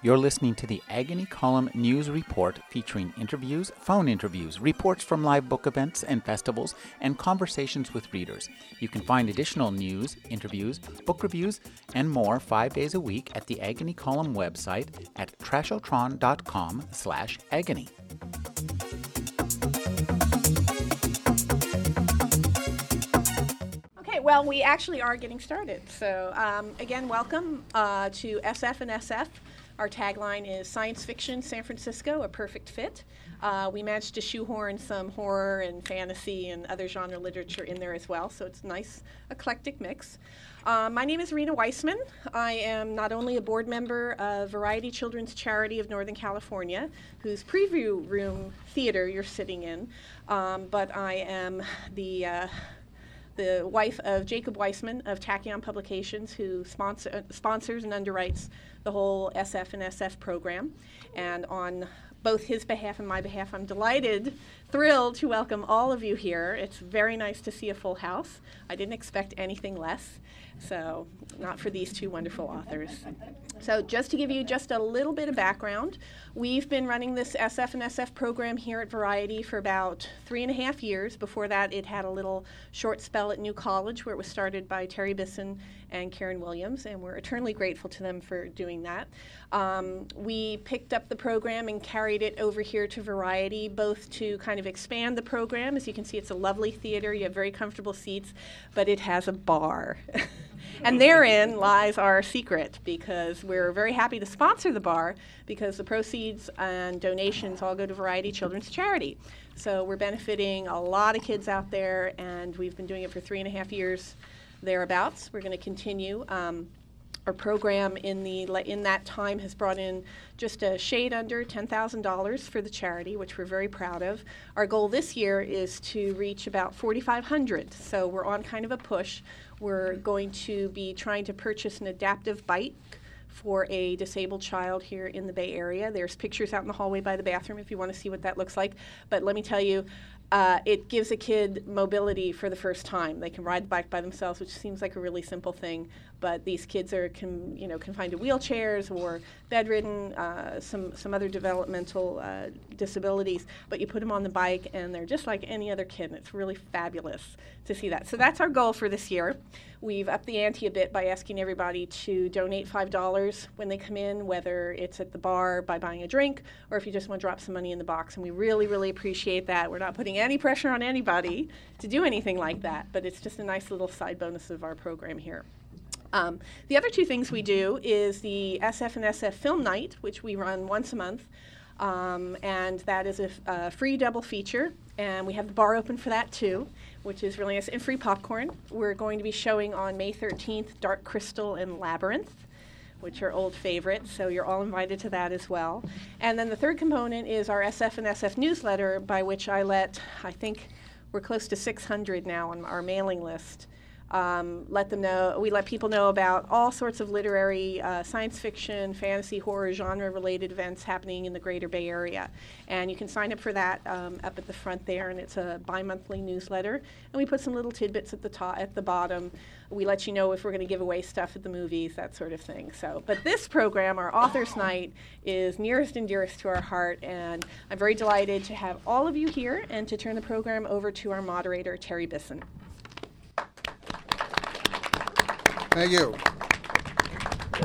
You're listening to the Agony Column News Report featuring interviews, phone interviews, reports from live book events and festivals, and conversations with readers. You can find additional news, interviews, book reviews, and more five days a week at the Agony Column website at trashotron.com slash agony. Okay, well, we actually are getting started. So, um, again, welcome uh, to SF and SF. Our tagline is Science Fiction San Francisco, a perfect fit. Uh, we managed to shoehorn some horror and fantasy and other genre literature in there as well, so it's a nice, eclectic mix. Uh, my name is Rena Weisman. I am not only a board member of Variety Children's Charity of Northern California, whose preview room theater you're sitting in, um, but I am the uh, the wife of Jacob Weisman of Tachyon Publications, who sponsor, sponsors and underwrites the whole SF and SF program. And on both his behalf and my behalf, I'm delighted, thrilled to welcome all of you here. It's very nice to see a full house. I didn't expect anything less, so not for these two wonderful authors. So, just to give you just a little bit of background, we've been running this SF and SF program here at Variety for about three and a half years. Before that, it had a little short spell at New College where it was started by Terry Bisson and Karen Williams, and we're eternally grateful to them for doing that. Um, we picked up the program and carried it over here to Variety, both to kind of expand the program. As you can see, it's a lovely theater, you have very comfortable seats, but it has a bar. and therein lies our secret because we're very happy to sponsor the bar because the proceeds and donations all go to Variety Children's Charity. So we're benefiting a lot of kids out there, and we've been doing it for three and a half years thereabouts. We're going to continue. Um, our program in the in that time has brought in just a shade under $10,000 for the charity, which we're very proud of. Our goal this year is to reach about 4,500. So we're on kind of a push. We're going to be trying to purchase an adaptive bike for a disabled child here in the Bay Area. There's pictures out in the hallway by the bathroom if you want to see what that looks like. But let me tell you, uh, it gives a kid mobility for the first time. They can ride the bike by themselves, which seems like a really simple thing, but these kids are you know confined to wheelchairs or bedridden, uh, some some other developmental uh, disabilities. But you put them on the bike, and they're just like any other kid. And it's really fabulous to see that. So that's our goal for this year. We've upped the ante a bit by asking everybody to donate five dollars when they come in, whether it's at the bar by buying a drink, or if you just want to drop some money in the box. And we really, really appreciate that. We're not putting any pressure on anybody to do anything like that, but it's just a nice little side bonus of our program here. Um, the other two things we do is the SF and SF Film Night, which we run once a month, um, and that is a, f- a free double feature, and we have the bar open for that too, which is really nice, and free popcorn. We're going to be showing on May 13th Dark Crystal and Labyrinth. Which are old favorites, so you're all invited to that as well. And then the third component is our SF and SF newsletter, by which I let, I think we're close to 600 now on our mailing list um, let them know. We let people know about all sorts of literary, uh, science fiction, fantasy, horror, genre-related events happening in the Greater Bay Area, and you can sign up for that um, up at the front there. And it's a bi-monthly newsletter, and we put some little tidbits at the top, at the bottom. We let you know if we're going to give away stuff at the movies, that sort of thing. So, but this program, our Authors Night, is nearest and dearest to our heart, and I'm very delighted to have all of you here and to turn the program over to our moderator, Terry Bisson. Thank you.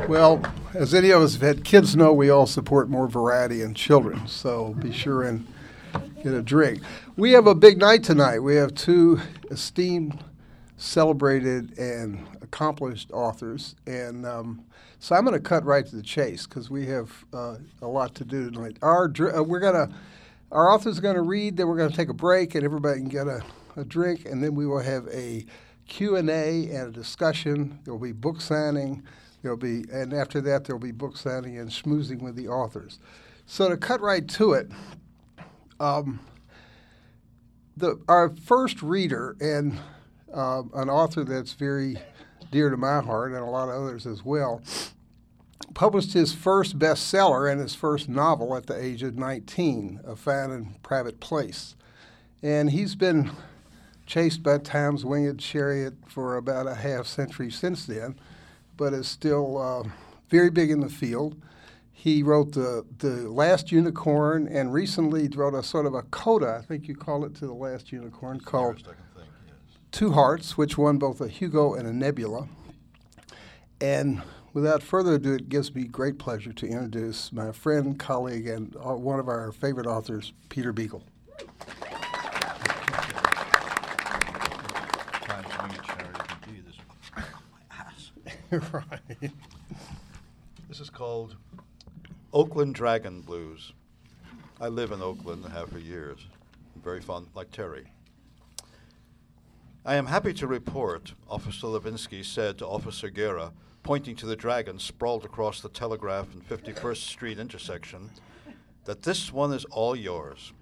Well, as any of us have had kids know, we all support more variety in children, so be sure and get a drink. We have a big night tonight. We have two esteemed, celebrated, and accomplished authors, and um, so I'm going to cut right to the chase because we have uh, a lot to do tonight. Our dr- uh, we're to our authors are going to read, then we're going to take a break, and everybody can get a, a drink, and then we will have a Q&A and a discussion. There will be book signing. There'll be, and after that, there'll be book signing and schmoozing with the authors. So to cut right to it, um, the, our first reader and uh, an author that's very dear to my heart and a lot of others as well, published his first bestseller and his first novel at the age of 19, A Fine and Private Place. And he's been chased by time's winged chariot for about a half century since then, but is still uh, very big in the field. He wrote the the Last Unicorn, and recently wrote a sort of a coda, I think you call it, to the Last Unicorn, called I can think, yes. Two Hearts, which won both a Hugo and a Nebula. And without further ado, it gives me great pleasure to introduce my friend, colleague, and uh, one of our favorite authors, Peter Beagle. Times when you charity can be this. my ass. right. This is called Oakland Dragon Blues. I live in Oakland and have for years. Very fun, like Terry. I am happy to report, Officer Levinsky said to Officer Guerra, pointing to the dragon sprawled across the Telegraph and 51st Street intersection, that this one is all yours.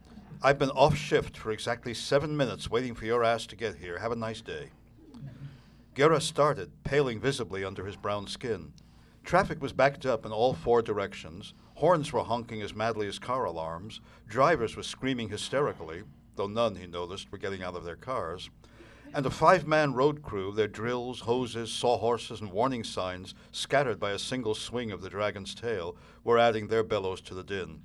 I've been off shift for exactly seven minutes waiting for your ass to get here. Have a nice day. Guerra started, paling visibly under his brown skin. Traffic was backed up in all four directions. Horns were honking as madly as car alarms. Drivers were screaming hysterically, though none, he noticed, were getting out of their cars. And a five man road crew, their drills, hoses, sawhorses, and warning signs scattered by a single swing of the dragon's tail, were adding their bellows to the din.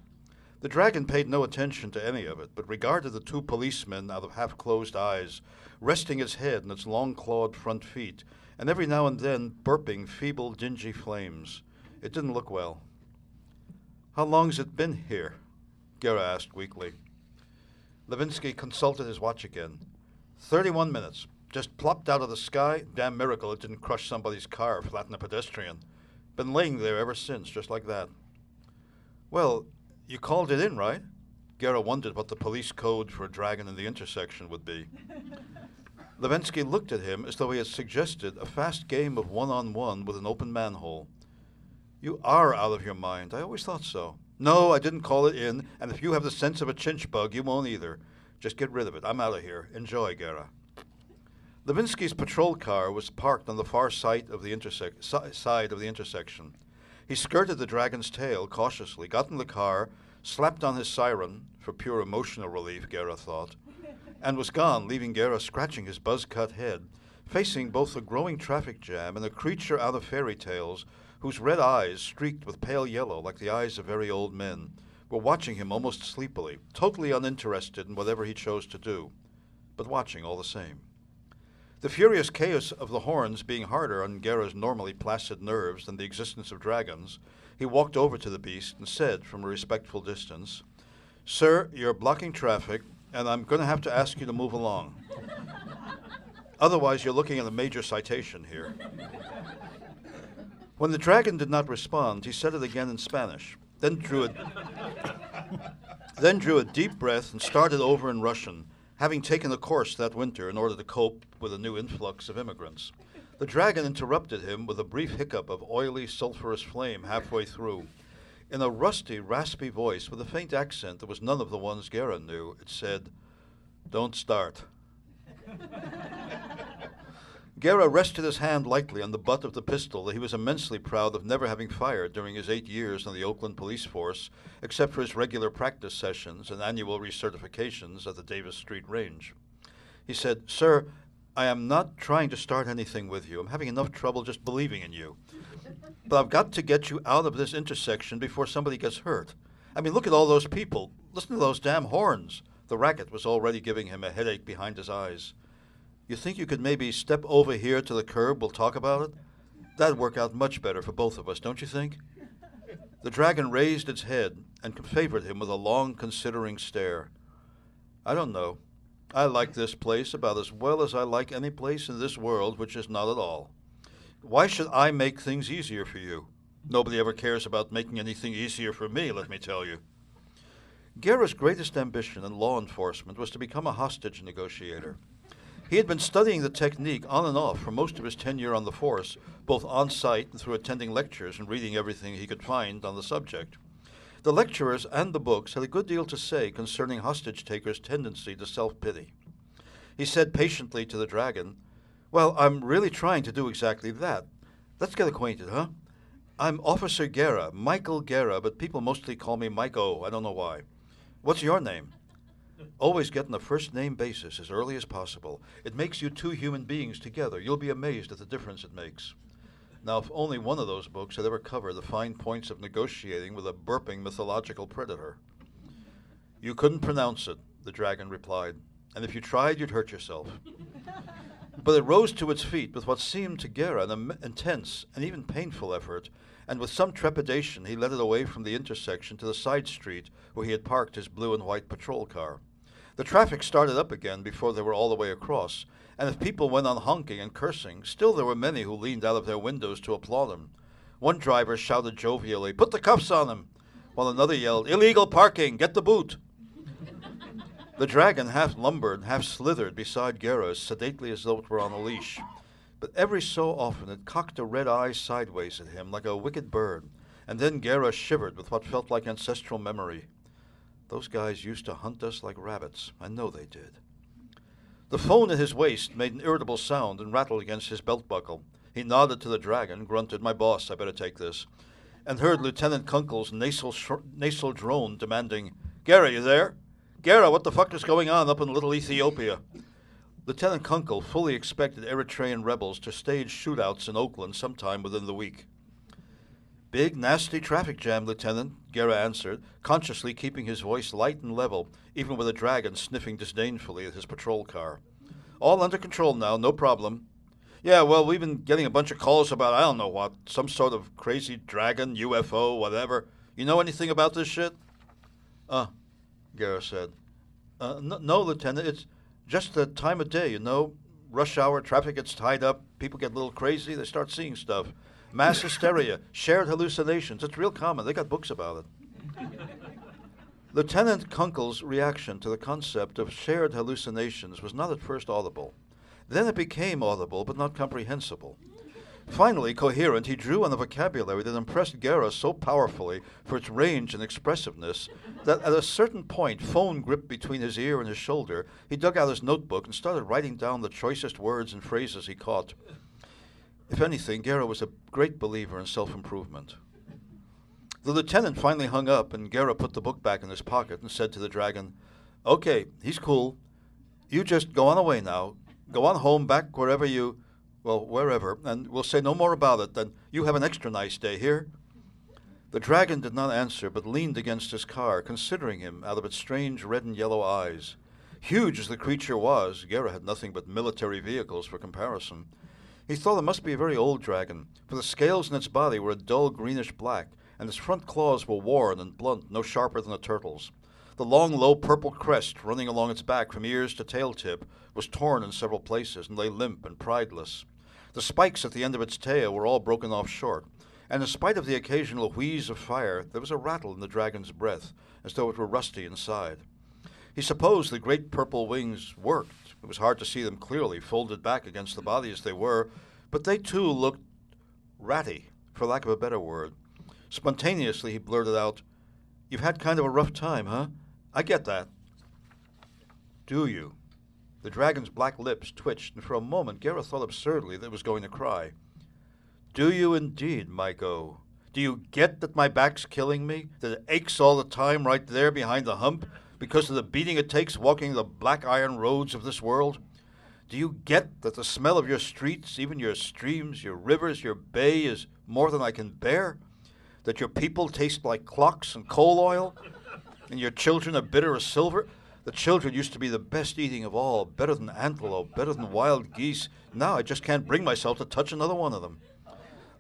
The dragon paid no attention to any of it, but regarded the two policemen out of half closed eyes, resting its head on its long clawed front feet, and every now and then burping feeble, dingy flames. It didn't look well. How long's it been here? Guerra asked weakly. Levinsky consulted his watch again. Thirty-one minutes. Just plopped out of the sky. Damn miracle it didn't crush somebody's car, or flatten a pedestrian. Been laying there ever since, just like that. Well, you called it in, right? Guerra wondered what the police code for a dragon in the intersection would be. Levinsky looked at him as though he had suggested a fast game of one on one with an open manhole. You are out of your mind. I always thought so. No, I didn't call it in, and if you have the sense of a chinch bug, you won't either. Just get rid of it. I'm out of here. Enjoy, Guerra. Levinsky's patrol car was parked on the far side of the, intersec- si- side of the intersection. He skirted the dragon's tail cautiously, got in the car, slapped on his siren for pure emotional relief, Guerra thought, and was gone, leaving Guerra scratching his buzz cut head, facing both a growing traffic jam and a creature out of fairy tales whose red eyes, streaked with pale yellow like the eyes of very old men, were watching him almost sleepily, totally uninterested in whatever he chose to do, but watching all the same. The furious chaos of the horns being harder on Guerra's normally placid nerves than the existence of dragons, he walked over to the beast and said from a respectful distance, Sir, you're blocking traffic, and I'm going to have to ask you to move along. Otherwise, you're looking at a major citation here. When the dragon did not respond, he said it again in Spanish, then drew a, then drew a deep breath and started over in Russian, having taken a course that winter in order to cope with a new influx of immigrants. The dragon interrupted him with a brief hiccup of oily, sulphurous flame halfway through. In a rusty, raspy voice with a faint accent that was none of the ones Guerra knew, it said, Don't start. Guerra rested his hand lightly on the butt of the pistol that he was immensely proud of never having fired during his eight years on the Oakland police force, except for his regular practice sessions and annual recertifications at the Davis Street Range. He said, Sir, I am not trying to start anything with you. I'm having enough trouble just believing in you. But I've got to get you out of this intersection before somebody gets hurt. I mean, look at all those people. Listen to those damn horns. The racket was already giving him a headache behind his eyes. You think you could maybe step over here to the curb? We'll talk about it? That'd work out much better for both of us, don't you think? The dragon raised its head and favored him with a long, considering stare. I don't know. I like this place about as well as I like any place in this world, which is not at all. Why should I make things easier for you? Nobody ever cares about making anything easier for me, let me tell you. Guerra's greatest ambition in law enforcement was to become a hostage negotiator. He had been studying the technique on and off for most of his tenure on the force, both on site and through attending lectures and reading everything he could find on the subject. The lecturers and the books had a good deal to say concerning hostage takers' tendency to self pity. He said patiently to the dragon, Well, I'm really trying to do exactly that. Let's get acquainted, huh? I'm Officer Guerra, Michael Guerra, but people mostly call me Mike O. I don't know why. What's your name? Always get on a first name basis as early as possible. It makes you two human beings together. You'll be amazed at the difference it makes. Now, if only one of those books had ever covered the fine points of negotiating with a burping mythological predator. You couldn't pronounce it, the dragon replied, and if you tried, you'd hurt yourself. but it rose to its feet with what seemed to Guerra an intense and even painful effort, and with some trepidation he led it away from the intersection to the side street where he had parked his blue and white patrol car. The traffic started up again before they were all the way across, and if people went on honking and cursing, still there were many who leaned out of their windows to applaud him. One driver shouted jovially, Put the cuffs on him! while another yelled, Illegal parking! Get the boot! the dragon half lumbered, half slithered beside Guerra as sedately as though it were on a leash. But every so often it cocked a red eye sideways at him like a wicked bird, and then Guerra shivered with what felt like ancestral memory. Those guys used to hunt us like rabbits. I know they did. The phone at his waist made an irritable sound and rattled against his belt buckle. He nodded to the dragon, grunted, My boss, I better take this, and heard Lieutenant Kunkel's nasal, sh- nasal drone demanding, Guerra, you there? Guerra, what the fuck is going on up in Little Ethiopia? Lieutenant Kunkel fully expected Eritrean rebels to stage shootouts in Oakland sometime within the week. Big, nasty traffic jam, Lieutenant, Guerra answered, consciously keeping his voice light and level, even with a dragon sniffing disdainfully at his patrol car. All under control now, no problem. Yeah, well, we've been getting a bunch of calls about I don't know what, some sort of crazy dragon, UFO, whatever. You know anything about this shit? Uh, Guerra said. Uh, no, Lieutenant, it's just the time of day, you know. Rush hour, traffic gets tied up, people get a little crazy, they start seeing stuff. Mass hysteria, shared hallucinations. It's real common. They got books about it. Lieutenant Kunkel's reaction to the concept of shared hallucinations was not at first audible. Then it became audible, but not comprehensible. Finally, coherent, he drew on a vocabulary that impressed Guerra so powerfully for its range and expressiveness that at a certain point, phone gripped between his ear and his shoulder, he dug out his notebook and started writing down the choicest words and phrases he caught. If anything, Guerra was a great believer in self improvement. The lieutenant finally hung up, and Guerra put the book back in his pocket and said to the dragon, Okay, he's cool. You just go on away now. Go on home, back wherever you, well, wherever, and we'll say no more about it. Then you have an extra nice day here. The dragon did not answer, but leaned against his car, considering him out of its strange red and yellow eyes. Huge as the creature was, Guerra had nothing but military vehicles for comparison. He thought it must be a very old dragon, for the scales in its body were a dull greenish black, and its front claws were worn and blunt, no sharper than a turtle's. The long, low purple crest running along its back from ears to tail tip was torn in several places and lay limp and prideless. The spikes at the end of its tail were all broken off short, and in spite of the occasional wheeze of fire, there was a rattle in the dragon's breath, as though it were rusty inside. He supposed the great purple wings worked. It was hard to see them clearly, folded back against the body as they were, but they too looked ratty, for lack of a better word. Spontaneously, he blurted out, You've had kind of a rough time, huh? I get that. Do you? The dragon's black lips twitched, and for a moment Guerra thought absurdly that it was going to cry. Do you indeed, Maiko? Do you get that my back's killing me? That it aches all the time right there behind the hump because of the beating it takes walking the black iron roads of this world? Do you get that the smell of your streets, even your streams, your rivers, your bay, is more than I can bear? That your people taste like clocks and coal oil? And your children are bitter as silver? The children used to be the best eating of all, better than antelope, better than wild geese. Now I just can't bring myself to touch another one of them.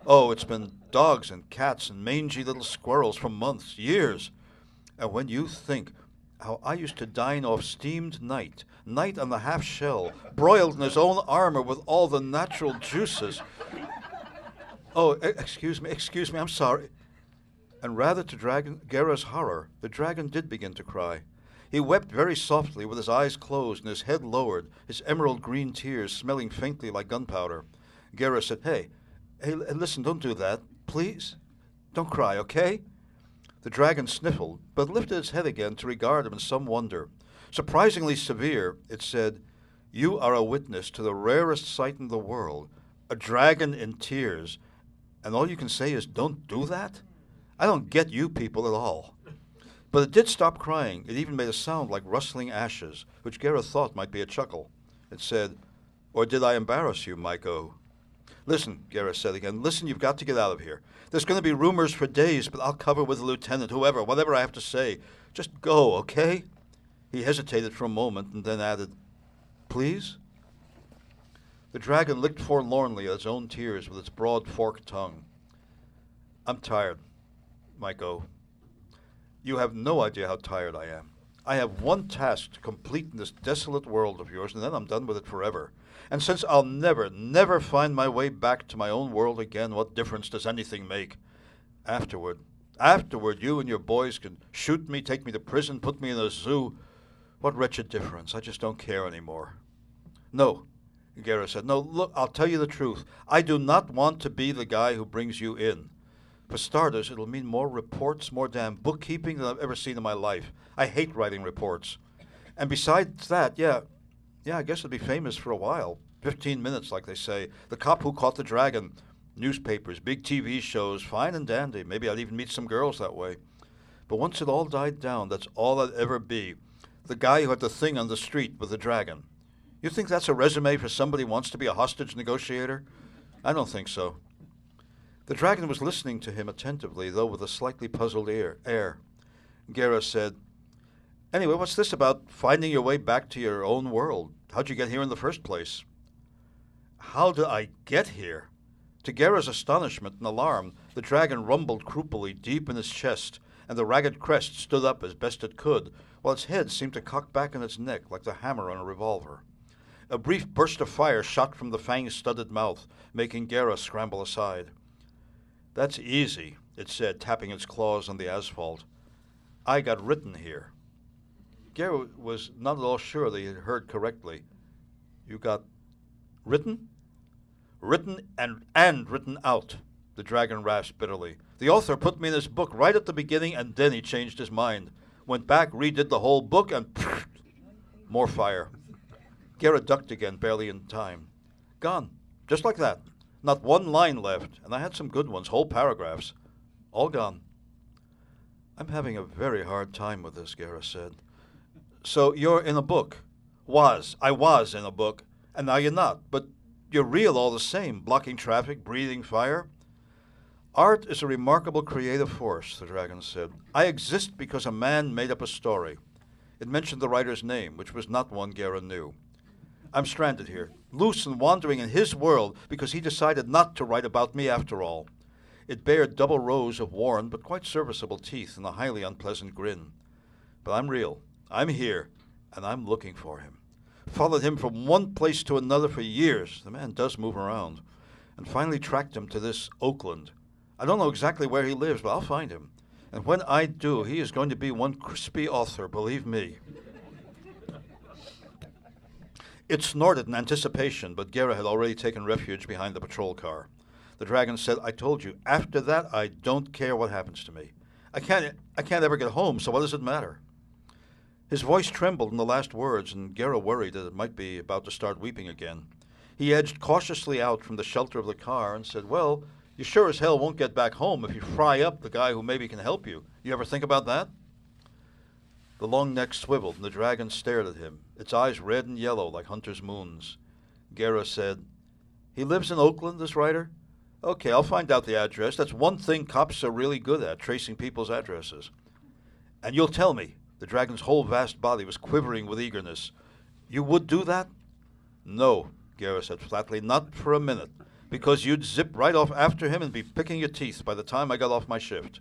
Oh, it's been dogs and cats and mangy little squirrels for months, years. And when you think how I used to dine off steamed knight, knight on the half shell, broiled in his own armor with all the natural juices. Oh, excuse me, excuse me, I'm sorry. And rather to dragon Guerra's horror, the dragon did begin to cry. He wept very softly, with his eyes closed and his head lowered, his emerald green tears smelling faintly like gunpowder. Guerra said, Hey, hey, listen, don't do that, please. Don't cry, okay? The dragon sniffled, but lifted its head again to regard him in some wonder. Surprisingly severe, it said, You are a witness to the rarest sight in the world a dragon in tears. And all you can say is, Don't do that? I don't get you people at all. But it did stop crying. It even made a sound like rustling ashes, which Guerra thought might be a chuckle. It said, Or did I embarrass you, Maiko? Listen, Guerra said again. Listen, you've got to get out of here. There's going to be rumors for days, but I'll cover with the lieutenant, whoever, whatever I have to say. Just go, okay? He hesitated for a moment and then added, Please? The dragon licked forlornly at its own tears with its broad forked tongue. I'm tired. Go. You have no idea how tired I am. I have one task to complete in this desolate world of yours, and then I'm done with it forever. And since I'll never, never find my way back to my own world again, what difference does anything make? Afterward, afterward, you and your boys can shoot me, take me to prison, put me in a zoo. What wretched difference. I just don't care anymore. No, Guerra said. No, look, I'll tell you the truth. I do not want to be the guy who brings you in. For starters, it'll mean more reports, more damn bookkeeping than I've ever seen in my life. I hate writing reports. And besides that, yeah, yeah, I guess it'll be famous for a while. 15 minutes, like they say. The cop who caught the dragon. Newspapers, big TV shows, fine and dandy. Maybe I'd even meet some girls that way. But once it all died down, that's all I'd ever be. The guy who had the thing on the street with the dragon. You think that's a resume for somebody who wants to be a hostage negotiator? I don't think so. The dragon was listening to him attentively, though with a slightly puzzled air. air. Guerra said, Anyway, what's this about finding your way back to your own world? How'd you get here in the first place? How did I get here? To Guerra's astonishment and alarm, the dragon rumbled croupily deep in its chest, and the ragged crest stood up as best it could, while its head seemed to cock back in its neck like the hammer on a revolver. A brief burst of fire shot from the fang studded mouth, making Guerra scramble aside. That's easy, it said, tapping its claws on the asphalt. I got written here. Guerra was not at all sure that he had heard correctly. You got written? Written and, and written out, the dragon rasped bitterly. The author put me in this book right at the beginning, and then he changed his mind. Went back, redid the whole book, and pfft, more fire. Guerra ducked again, barely in time. Gone. Just like that. Not one line left, and I had some good ones, whole paragraphs. All gone. I'm having a very hard time with this, Guerra said. So you're in a book. Was. I was in a book, and now you're not. But you're real all the same, blocking traffic, breathing fire. Art is a remarkable creative force, the dragon said. I exist because a man made up a story. It mentioned the writer's name, which was not one Guerra knew. I'm stranded here, loose and wandering in his world because he decided not to write about me after all. It bared double rows of worn but quite serviceable teeth and a highly unpleasant grin. But I'm real. I'm here, and I'm looking for him. Followed him from one place to another for years. The man does move around. And finally tracked him to this Oakland. I don't know exactly where he lives, but I'll find him. And when I do, he is going to be one crispy author, believe me. It snorted in anticipation, but Guerra had already taken refuge behind the patrol car. The dragon said, I told you, after that, I don't care what happens to me. I can't, I can't ever get home, so what does it matter? His voice trembled in the last words, and Guerra worried that it might be about to start weeping again. He edged cautiously out from the shelter of the car and said, Well, you sure as hell won't get back home if you fry up the guy who maybe can help you. You ever think about that? The long neck swiveled, and the dragon stared at him, its eyes red and yellow like hunter's moons. Guerra said, He lives in Oakland, this writer? Okay, I'll find out the address. That's one thing cops are really good at, tracing people's addresses. And you'll tell me. The dragon's whole vast body was quivering with eagerness. You would do that? No, Guerra said flatly, not for a minute, because you'd zip right off after him and be picking your teeth by the time I got off my shift.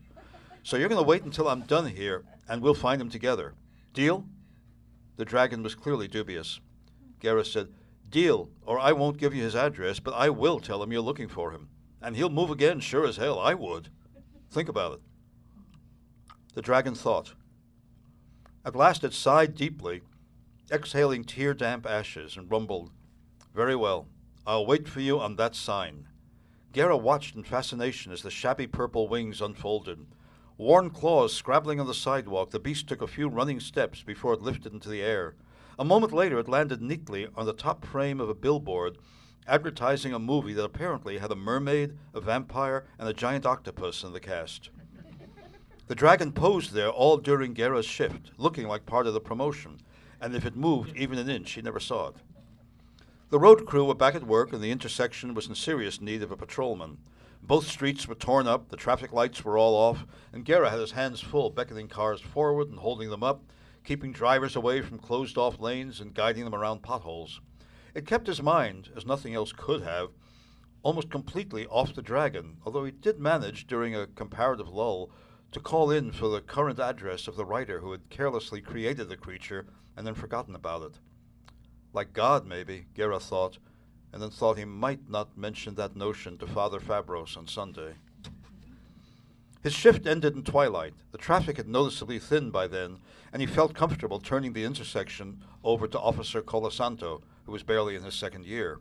So you're going to wait until I'm done here, and we'll find him together. Deal? The dragon was clearly dubious. Guerra said, Deal, or I won't give you his address, but I will tell him you're looking for him. And he'll move again, sure as hell. I would. Think about it. The dragon thought. At last it sighed deeply, exhaling tear damp ashes, and rumbled, Very well. I'll wait for you on that sign. Guerra watched in fascination as the shabby purple wings unfolded. Worn claws scrabbling on the sidewalk, the beast took a few running steps before it lifted into the air. A moment later, it landed neatly on the top frame of a billboard advertising a movie that apparently had a mermaid, a vampire, and a giant octopus in the cast. The dragon posed there all during Guerra's shift, looking like part of the promotion, and if it moved even an inch, he never saw it. The road crew were back at work, and the intersection was in serious need of a patrolman. Both streets were torn up, the traffic lights were all off, and Guerra had his hands full beckoning cars forward and holding them up, keeping drivers away from closed off lanes and guiding them around potholes. It kept his mind, as nothing else could have, almost completely off the dragon, although he did manage, during a comparative lull, to call in for the current address of the writer who had carelessly created the creature and then forgotten about it. Like God, maybe, Guerra thought, and then thought he might not mention that notion to Father Fabros on Sunday. His shift ended in twilight. The traffic had noticeably thinned by then, and he felt comfortable turning the intersection over to Officer Colasanto, who was barely in his second year.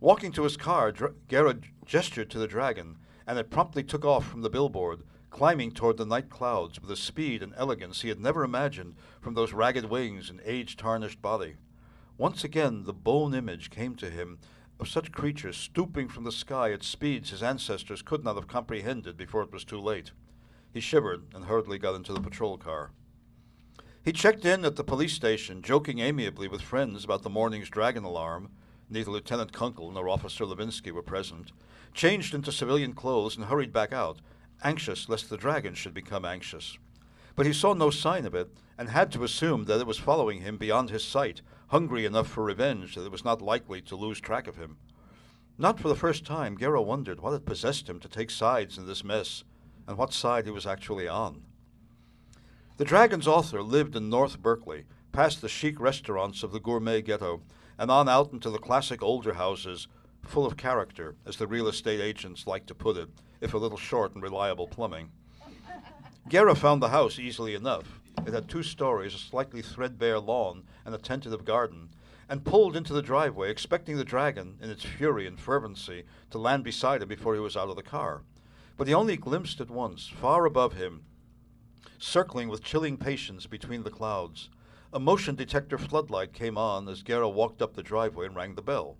Walking to his car, Dra- Guerra gestured to the dragon, and it promptly took off from the billboard, climbing toward the night clouds with a speed and elegance he had never imagined from those ragged wings and age tarnished body. Once again, the bone image came to him of such creatures stooping from the sky at speeds his ancestors could not have comprehended before it was too late. He shivered and hurriedly got into the patrol car. He checked in at the police station, joking amiably with friends about the morning's dragon alarm. Neither Lieutenant Kunkel nor Officer Levinsky were present. Changed into civilian clothes and hurried back out, anxious lest the dragon should become anxious. But he saw no sign of it, and had to assume that it was following him beyond his sight, hungry enough for revenge that it was not likely to lose track of him. Not for the first time, Guerra wondered what had possessed him to take sides in this mess, and what side he was actually on. The Dragon's author lived in North Berkeley, past the chic restaurants of the gourmet ghetto, and on out into the classic older houses, full of character, as the real estate agents like to put it, if a little short in reliable plumbing. Guerra found the house easily enough. It had two stories, a slightly threadbare lawn, and a tentative garden, and pulled into the driveway, expecting the dragon, in its fury and fervency, to land beside him before he was out of the car. But he only glimpsed it once, far above him, circling with chilling patience between the clouds. A motion detector floodlight came on as Guerra walked up the driveway and rang the bell.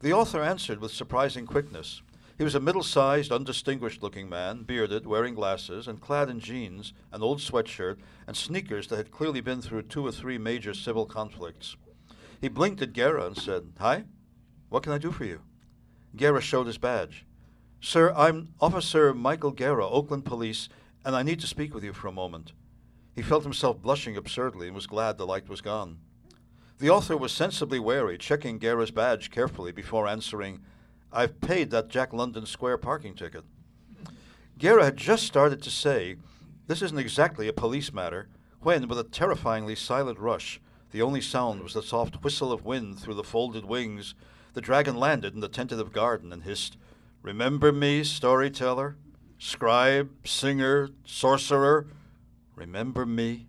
The author answered with surprising quickness. He was a middle sized, undistinguished looking man, bearded, wearing glasses, and clad in jeans, an old sweatshirt, and sneakers that had clearly been through two or three major civil conflicts. He blinked at Guerra and said, Hi, what can I do for you? Guerra showed his badge. Sir, I'm Officer Michael Guerra, Oakland Police, and I need to speak with you for a moment. He felt himself blushing absurdly and was glad the light was gone. The author was sensibly wary, checking Guerra's badge carefully before answering, I've paid that Jack London Square parking ticket. Guerra had just started to say, This isn't exactly a police matter, when, with a terrifyingly silent rush, the only sound was the soft whistle of wind through the folded wings, the dragon landed in the tentative garden and hissed, Remember me, storyteller, scribe, singer, sorcerer? Remember me?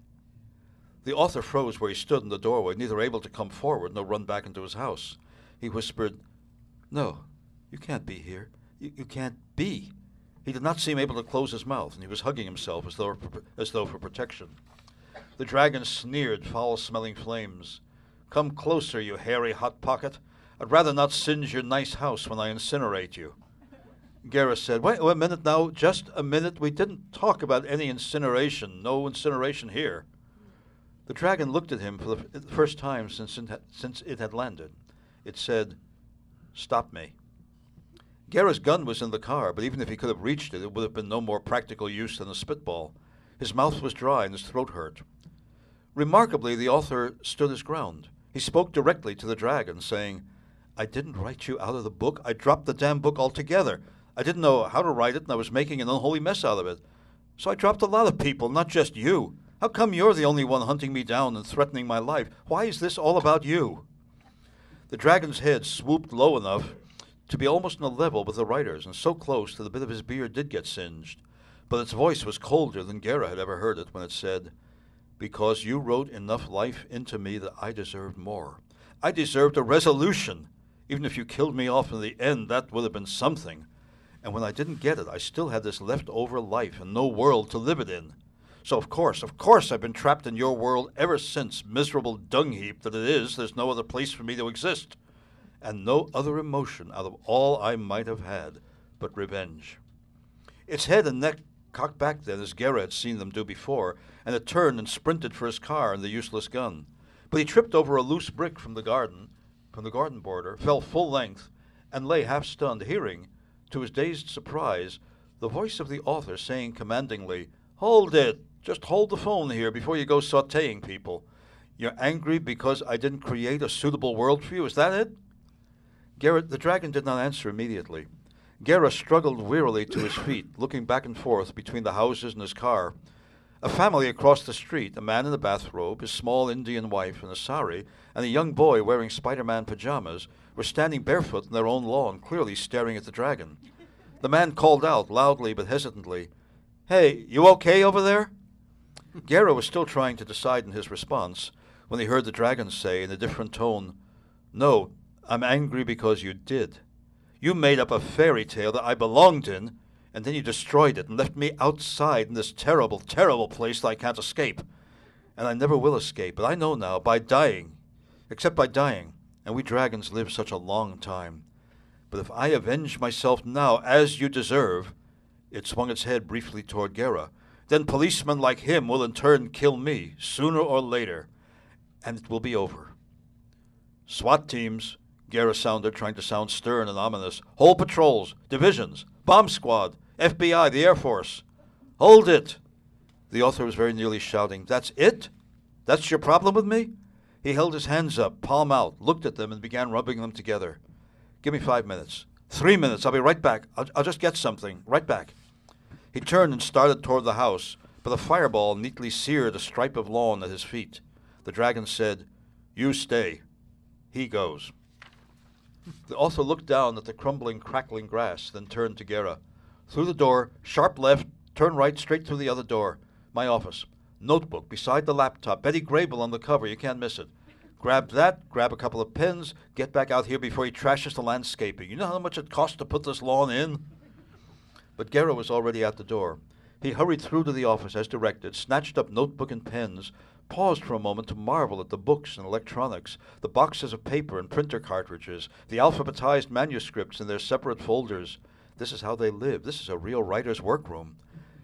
The author froze where he stood in the doorway, neither able to come forward nor run back into his house. He whispered, No, you can't be here. You, you can't be. He did not seem able to close his mouth, and he was hugging himself as though, as though for protection. The dragon sneered foul smelling flames. Come closer, you hairy hot pocket. I'd rather not singe your nice house when I incinerate you. Guerra said, wait, wait a minute now, just a minute. We didn't talk about any incineration. No incineration here. The dragon looked at him for the first time since it, had, since it had landed. It said, Stop me. Guerra's gun was in the car, but even if he could have reached it, it would have been no more practical use than a spitball. His mouth was dry and his throat hurt. Remarkably, the author stood his ground. He spoke directly to the dragon, saying, I didn't write you out of the book. I dropped the damn book altogether. I didn't know how to write it, and I was making an unholy mess out of it. So I dropped a lot of people, not just you. How come you're the only one hunting me down and threatening my life? Why is this all about you? The dragon's head swooped low enough to be almost on a level with the writer's, and so close that a bit of his beard did get singed. But its voice was colder than Guerra had ever heard it when it said, Because you wrote enough life into me that I deserved more. I deserved a resolution. Even if you killed me off in the end, that would have been something. And when I didn't get it, I still had this leftover life and no world to live it in. So, of course, of course, I've been trapped in your world ever since, miserable dung heap that it is. There's no other place for me to exist. And no other emotion out of all I might have had but revenge. Its head and neck cocked back then, as Guerra had seen them do before, and it turned and sprinted for his car and the useless gun. But he tripped over a loose brick from the garden, from the garden border, fell full length, and lay half stunned, hearing, to his dazed surprise, the voice of the author saying commandingly, Hold it! Just hold the phone here before you go sauteing people. You're angry because I didn't create a suitable world for you, is that it? Garrett, the dragon did not answer immediately. Guerra struggled wearily to his feet, looking back and forth between the houses and his car. A family across the street, a man in a bathrobe, his small Indian wife in a sari, and a young boy wearing Spider Man pajamas, were standing barefoot in their own lawn, clearly staring at the dragon. The man called out, loudly but hesitantly, Hey, you okay over there? Guerra was still trying to decide in his response when he heard the dragon say in a different tone, No, I'm angry because you did. You made up a fairy tale that I belonged in, and then you destroyed it and left me outside in this terrible, terrible place that I can't escape. And I never will escape, but I know now, by dying, except by dying, and we dragons live such a long time. But if I avenge myself now, as you deserve, it swung its head briefly toward Guerra, then policemen like him will in turn kill me, sooner or later, and it will be over. SWAT teams, Guerra sounded, trying to sound stern and ominous. Whole patrols, divisions, bomb squad, FBI, the Air Force. Hold it! The author was very nearly shouting, That's it? That's your problem with me? He held his hands up, palm out, looked at them, and began rubbing them together. Give me five minutes. Three minutes. I'll be right back. I'll, I'll just get something. Right back. He turned and started toward the house, but a fireball neatly seared a stripe of lawn at his feet. The dragon said, You stay. He goes. The author looked down at the crumbling, crackling grass, then turned to Guerra. Through the door, sharp left, turn right, straight through the other door. My office. Notebook beside the laptop. Betty Grable on the cover. You can't miss it. Grab that, grab a couple of pens, get back out here before he trashes the landscaping. You know how much it costs to put this lawn in? But Guerra was already at the door. He hurried through to the office as directed, snatched up notebook and pens, paused for a moment to marvel at the books and electronics, the boxes of paper and printer cartridges, the alphabetized manuscripts in their separate folders. This is how they live. This is a real writer's workroom.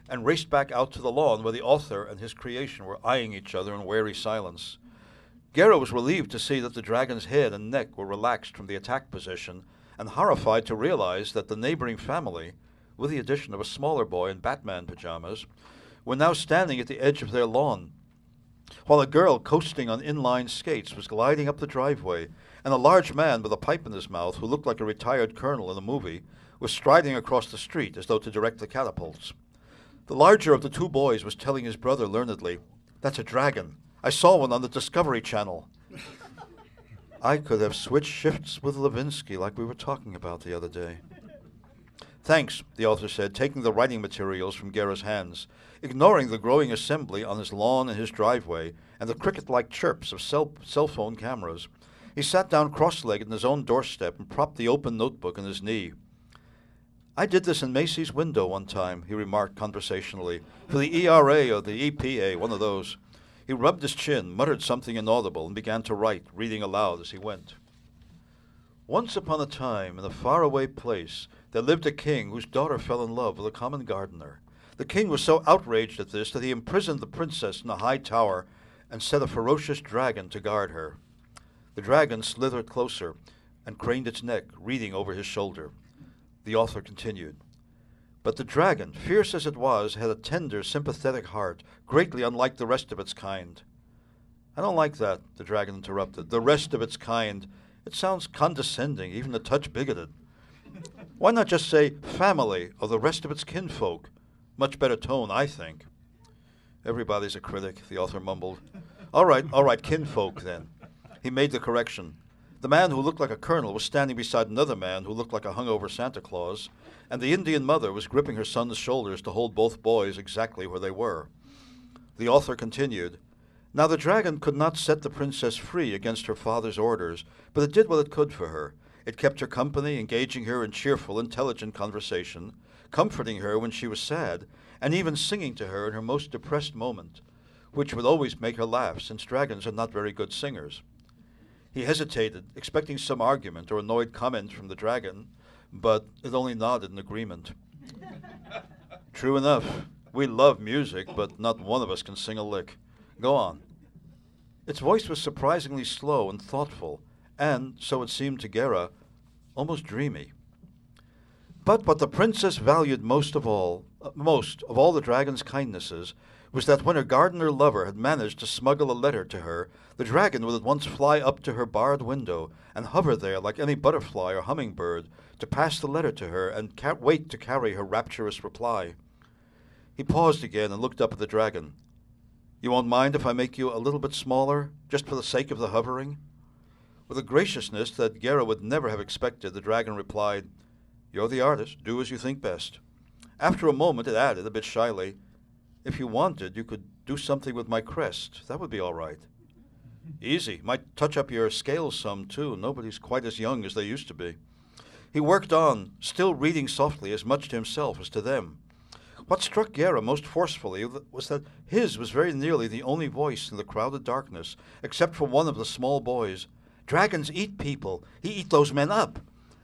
And raced back out to the lawn where the author and his creation were eyeing each other in wary silence. Guerra was relieved to see that the dragon's head and neck were relaxed from the attack position, and horrified to realize that the neighboring family, with the addition of a smaller boy in Batman pajamas, were now standing at the edge of their lawn, while a girl coasting on inline skates was gliding up the driveway, and a large man with a pipe in his mouth, who looked like a retired colonel in a movie, was striding across the street as though to direct the catapults. The larger of the two boys was telling his brother learnedly, That's a dragon. I saw one on the Discovery Channel. I could have switched shifts with Levinsky like we were talking about the other day. Thanks, the author said, taking the writing materials from Guerra's hands, ignoring the growing assembly on his lawn and his driveway and the cricket like chirps of cell, cell phone cameras. He sat down cross legged on his own doorstep and propped the open notebook on his knee. I did this in Macy's window one time, he remarked conversationally, for the ERA or the EPA, one of those. He rubbed his chin, muttered something inaudible, and began to write, reading aloud as he went. Once upon a time, in a faraway place, there lived a king whose daughter fell in love with a common gardener. The king was so outraged at this that he imprisoned the princess in a high tower and set a ferocious dragon to guard her. The dragon slithered closer and craned its neck, reading over his shoulder. The author continued. But the dragon, fierce as it was, had a tender, sympathetic heart, greatly unlike the rest of its kind. I don't like that, the dragon interrupted. The rest of its kind. It sounds condescending, even a touch bigoted. Why not just say family or the rest of its kinfolk? Much better tone, I think. Everybody's a critic, the author mumbled. All right, all right, kinfolk then. He made the correction. The man who looked like a colonel was standing beside another man who looked like a hungover Santa Claus, and the Indian mother was gripping her son's shoulders to hold both boys exactly where they were. The author continued Now the dragon could not set the princess free against her father's orders, but it did what it could for her. It kept her company, engaging her in cheerful, intelligent conversation, comforting her when she was sad, and even singing to her in her most depressed moment, which would always make her laugh, since dragons are not very good singers. He hesitated, expecting some argument or annoyed comment from the dragon, but it only nodded in agreement. True enough. We love music, but not one of us can sing a lick. Go on. Its voice was surprisingly slow and thoughtful, and, so it seemed to Guerra, almost dreamy. But what the princess valued most of all, uh, most of all the dragon's kindnesses, was that when her gardener lover had managed to smuggle a letter to her, the dragon would at once fly up to her barred window and hover there like any butterfly or hummingbird to pass the letter to her and ca- wait to carry her rapturous reply. He paused again and looked up at the dragon. You won't mind if I make you a little bit smaller, just for the sake of the hovering? With a graciousness that Guerra would never have expected, the dragon replied, You're the artist. Do as you think best. After a moment, it added, a bit shyly, If you wanted, you could do something with my crest. That would be all right. Easy. Might touch up your scales some, too. Nobody's quite as young as they used to be. He worked on, still reading softly as much to himself as to them. What struck Guerra most forcefully was that his was very nearly the only voice in the crowded darkness, except for one of the small boys. Dragons eat people. He eat those men up.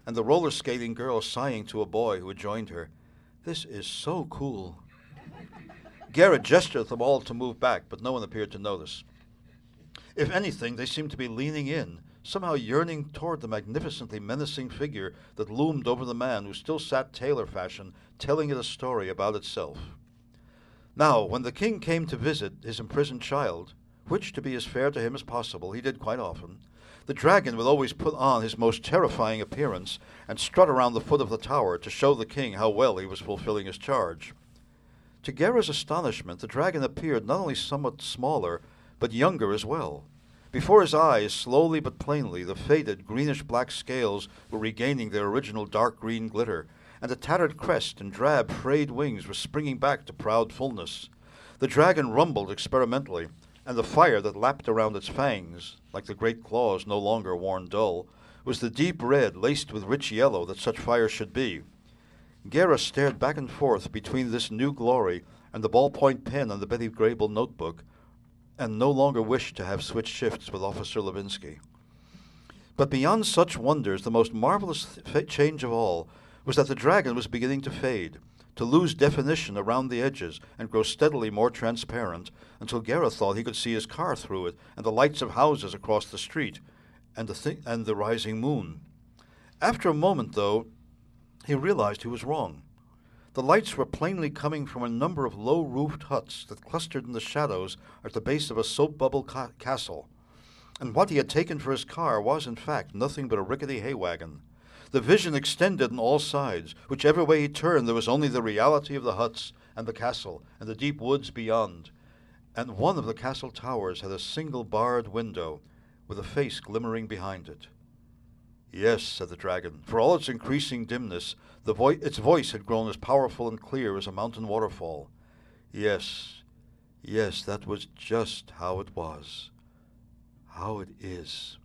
And the roller skating girl sighing to a boy who had joined her. This is so cool. Guerra gestured them all to move back, but no one appeared to notice. If anything, they seemed to be leaning in, somehow yearning toward the magnificently menacing figure that loomed over the man who still sat tailor fashion, telling it a story about itself. Now, when the king came to visit his imprisoned child, which, to be as fair to him as possible, he did quite often, the dragon would always put on his most terrifying appearance and strut around the foot of the tower to show the king how well he was fulfilling his charge. To Guerra's astonishment, the dragon appeared not only somewhat smaller, but younger as well. Before his eyes, slowly but plainly, the faded greenish black scales were regaining their original dark green glitter, and the tattered crest and drab frayed wings were springing back to proud fullness. The dragon rumbled experimentally, and the fire that lapped around its fangs, like the great claws no longer worn dull, was the deep red laced with rich yellow that such fire should be. Guerra stared back and forth between this new glory and the ballpoint pen on the Betty Grable notebook, and no longer wished to have switched shifts with Officer Levinsky. But beyond such wonders, the most marvelous th- change of all was that the dragon was beginning to fade, to lose definition around the edges, and grow steadily more transparent, until Guerra thought he could see his car through it, and the lights of houses across the street, and the, th- and the rising moon. After a moment, though, he realized he was wrong. The lights were plainly coming from a number of low roofed huts that clustered in the shadows at the base of a soap bubble ca- castle. And what he had taken for his car was, in fact, nothing but a rickety hay wagon. The vision extended on all sides. Whichever way he turned, there was only the reality of the huts and the castle and the deep woods beyond. And one of the castle towers had a single barred window with a face glimmering behind it. Yes, said the dragon. For all its increasing dimness, the vo- its voice had grown as powerful and clear as a mountain waterfall. Yes, yes, that was just how it was. How it is.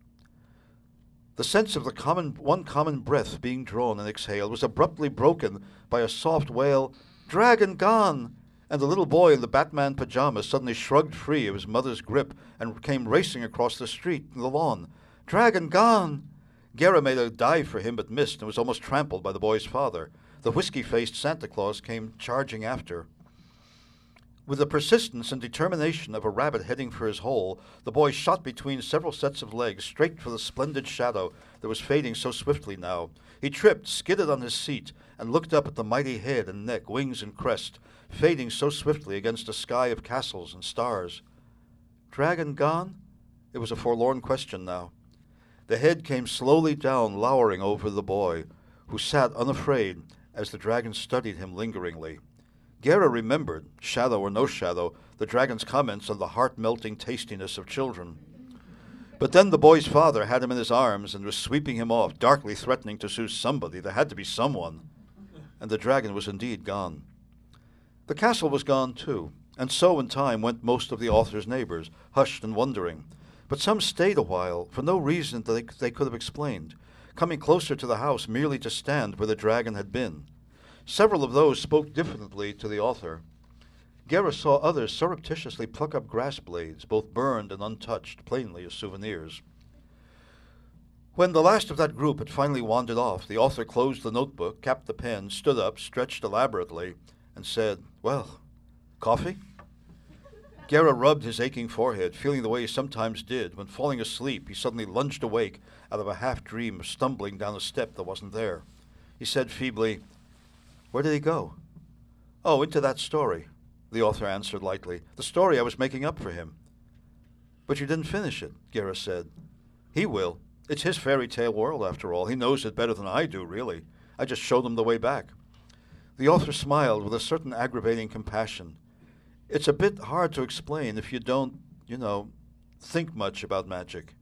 The sense of the common one common breath being drawn and exhaled was abruptly broken by a soft wail, Dragon gone! And the little boy in the Batman pajamas suddenly shrugged free of his mother's grip and came racing across the street and the lawn. Dragon gone! Guerra made a dive for him but missed and was almost trampled by the boy's father. The whiskey faced Santa Claus came charging after. With the persistence and determination of a rabbit heading for his hole, the boy shot between several sets of legs straight for the splendid shadow that was fading so swiftly now. He tripped, skidded on his seat, and looked up at the mighty head and neck, wings and crest, fading so swiftly against a sky of castles and stars. Dragon gone? It was a forlorn question now. The head came slowly down, lowering over the boy, who sat unafraid as the dragon studied him lingeringly. Guerra remembered, shadow or no shadow, the dragon's comments on the heart melting tastiness of children. But then the boy's father had him in his arms and was sweeping him off, darkly threatening to sue somebody. There had to be someone. And the dragon was indeed gone. The castle was gone too, and so in time went most of the author's neighbors, hushed and wondering. But some stayed a while, for no reason that they, they could have explained, coming closer to the house merely to stand where the dragon had been. Several of those spoke diffidently to the author. Guerra saw others surreptitiously pluck up grass blades, both burned and untouched, plainly as souvenirs. When the last of that group had finally wandered off, the author closed the notebook, capped the pen, stood up, stretched elaborately, and said, Well, coffee? Gera rubbed his aching forehead, feeling the way he sometimes did when, falling asleep, he suddenly lunged awake out of a half dream of stumbling down a step that wasn't there. He said feebly, Where did he go? Oh, into that story, the author answered lightly. The story I was making up for him. But you didn't finish it, Guerra said. He will. It's his fairy tale world, after all. He knows it better than I do, really. I just showed him the way back. The author smiled with a certain aggravating compassion. It's a bit hard to explain if you don't, you know, think much about magic.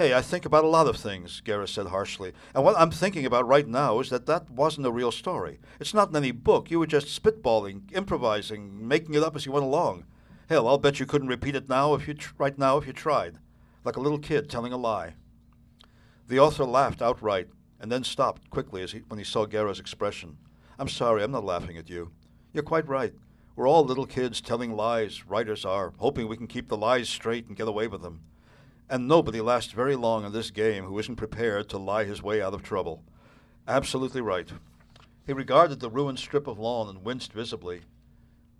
Hey, I think about a lot of things, Guerra said harshly. And what I'm thinking about right now is that that wasn't a real story. It's not in any book. You were just spitballing, improvising, making it up as you went along. Hell, I'll bet you couldn't repeat it now if you tr- right now if you tried, like a little kid telling a lie. The author laughed outright and then stopped quickly as he, when he saw Guerra's expression. I'm sorry, I'm not laughing at you. You're quite right. We're all little kids telling lies, writers are, hoping we can keep the lies straight and get away with them. And nobody lasts very long in this game who isn't prepared to lie his way out of trouble. Absolutely right. He regarded the ruined strip of lawn and winced visibly.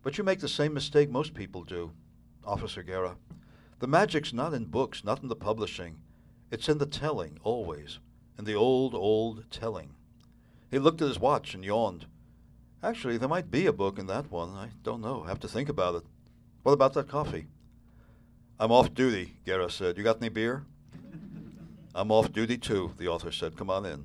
But you make the same mistake most people do, Officer Guerra. The magic's not in books, not in the publishing. It's in the telling, always, in the old, old telling. He looked at his watch and yawned. Actually, there might be a book in that one. I don't know. Have to think about it. What about that coffee? I'm off duty, Guerra said. You got any beer? I'm off duty too, the author said. Come on in.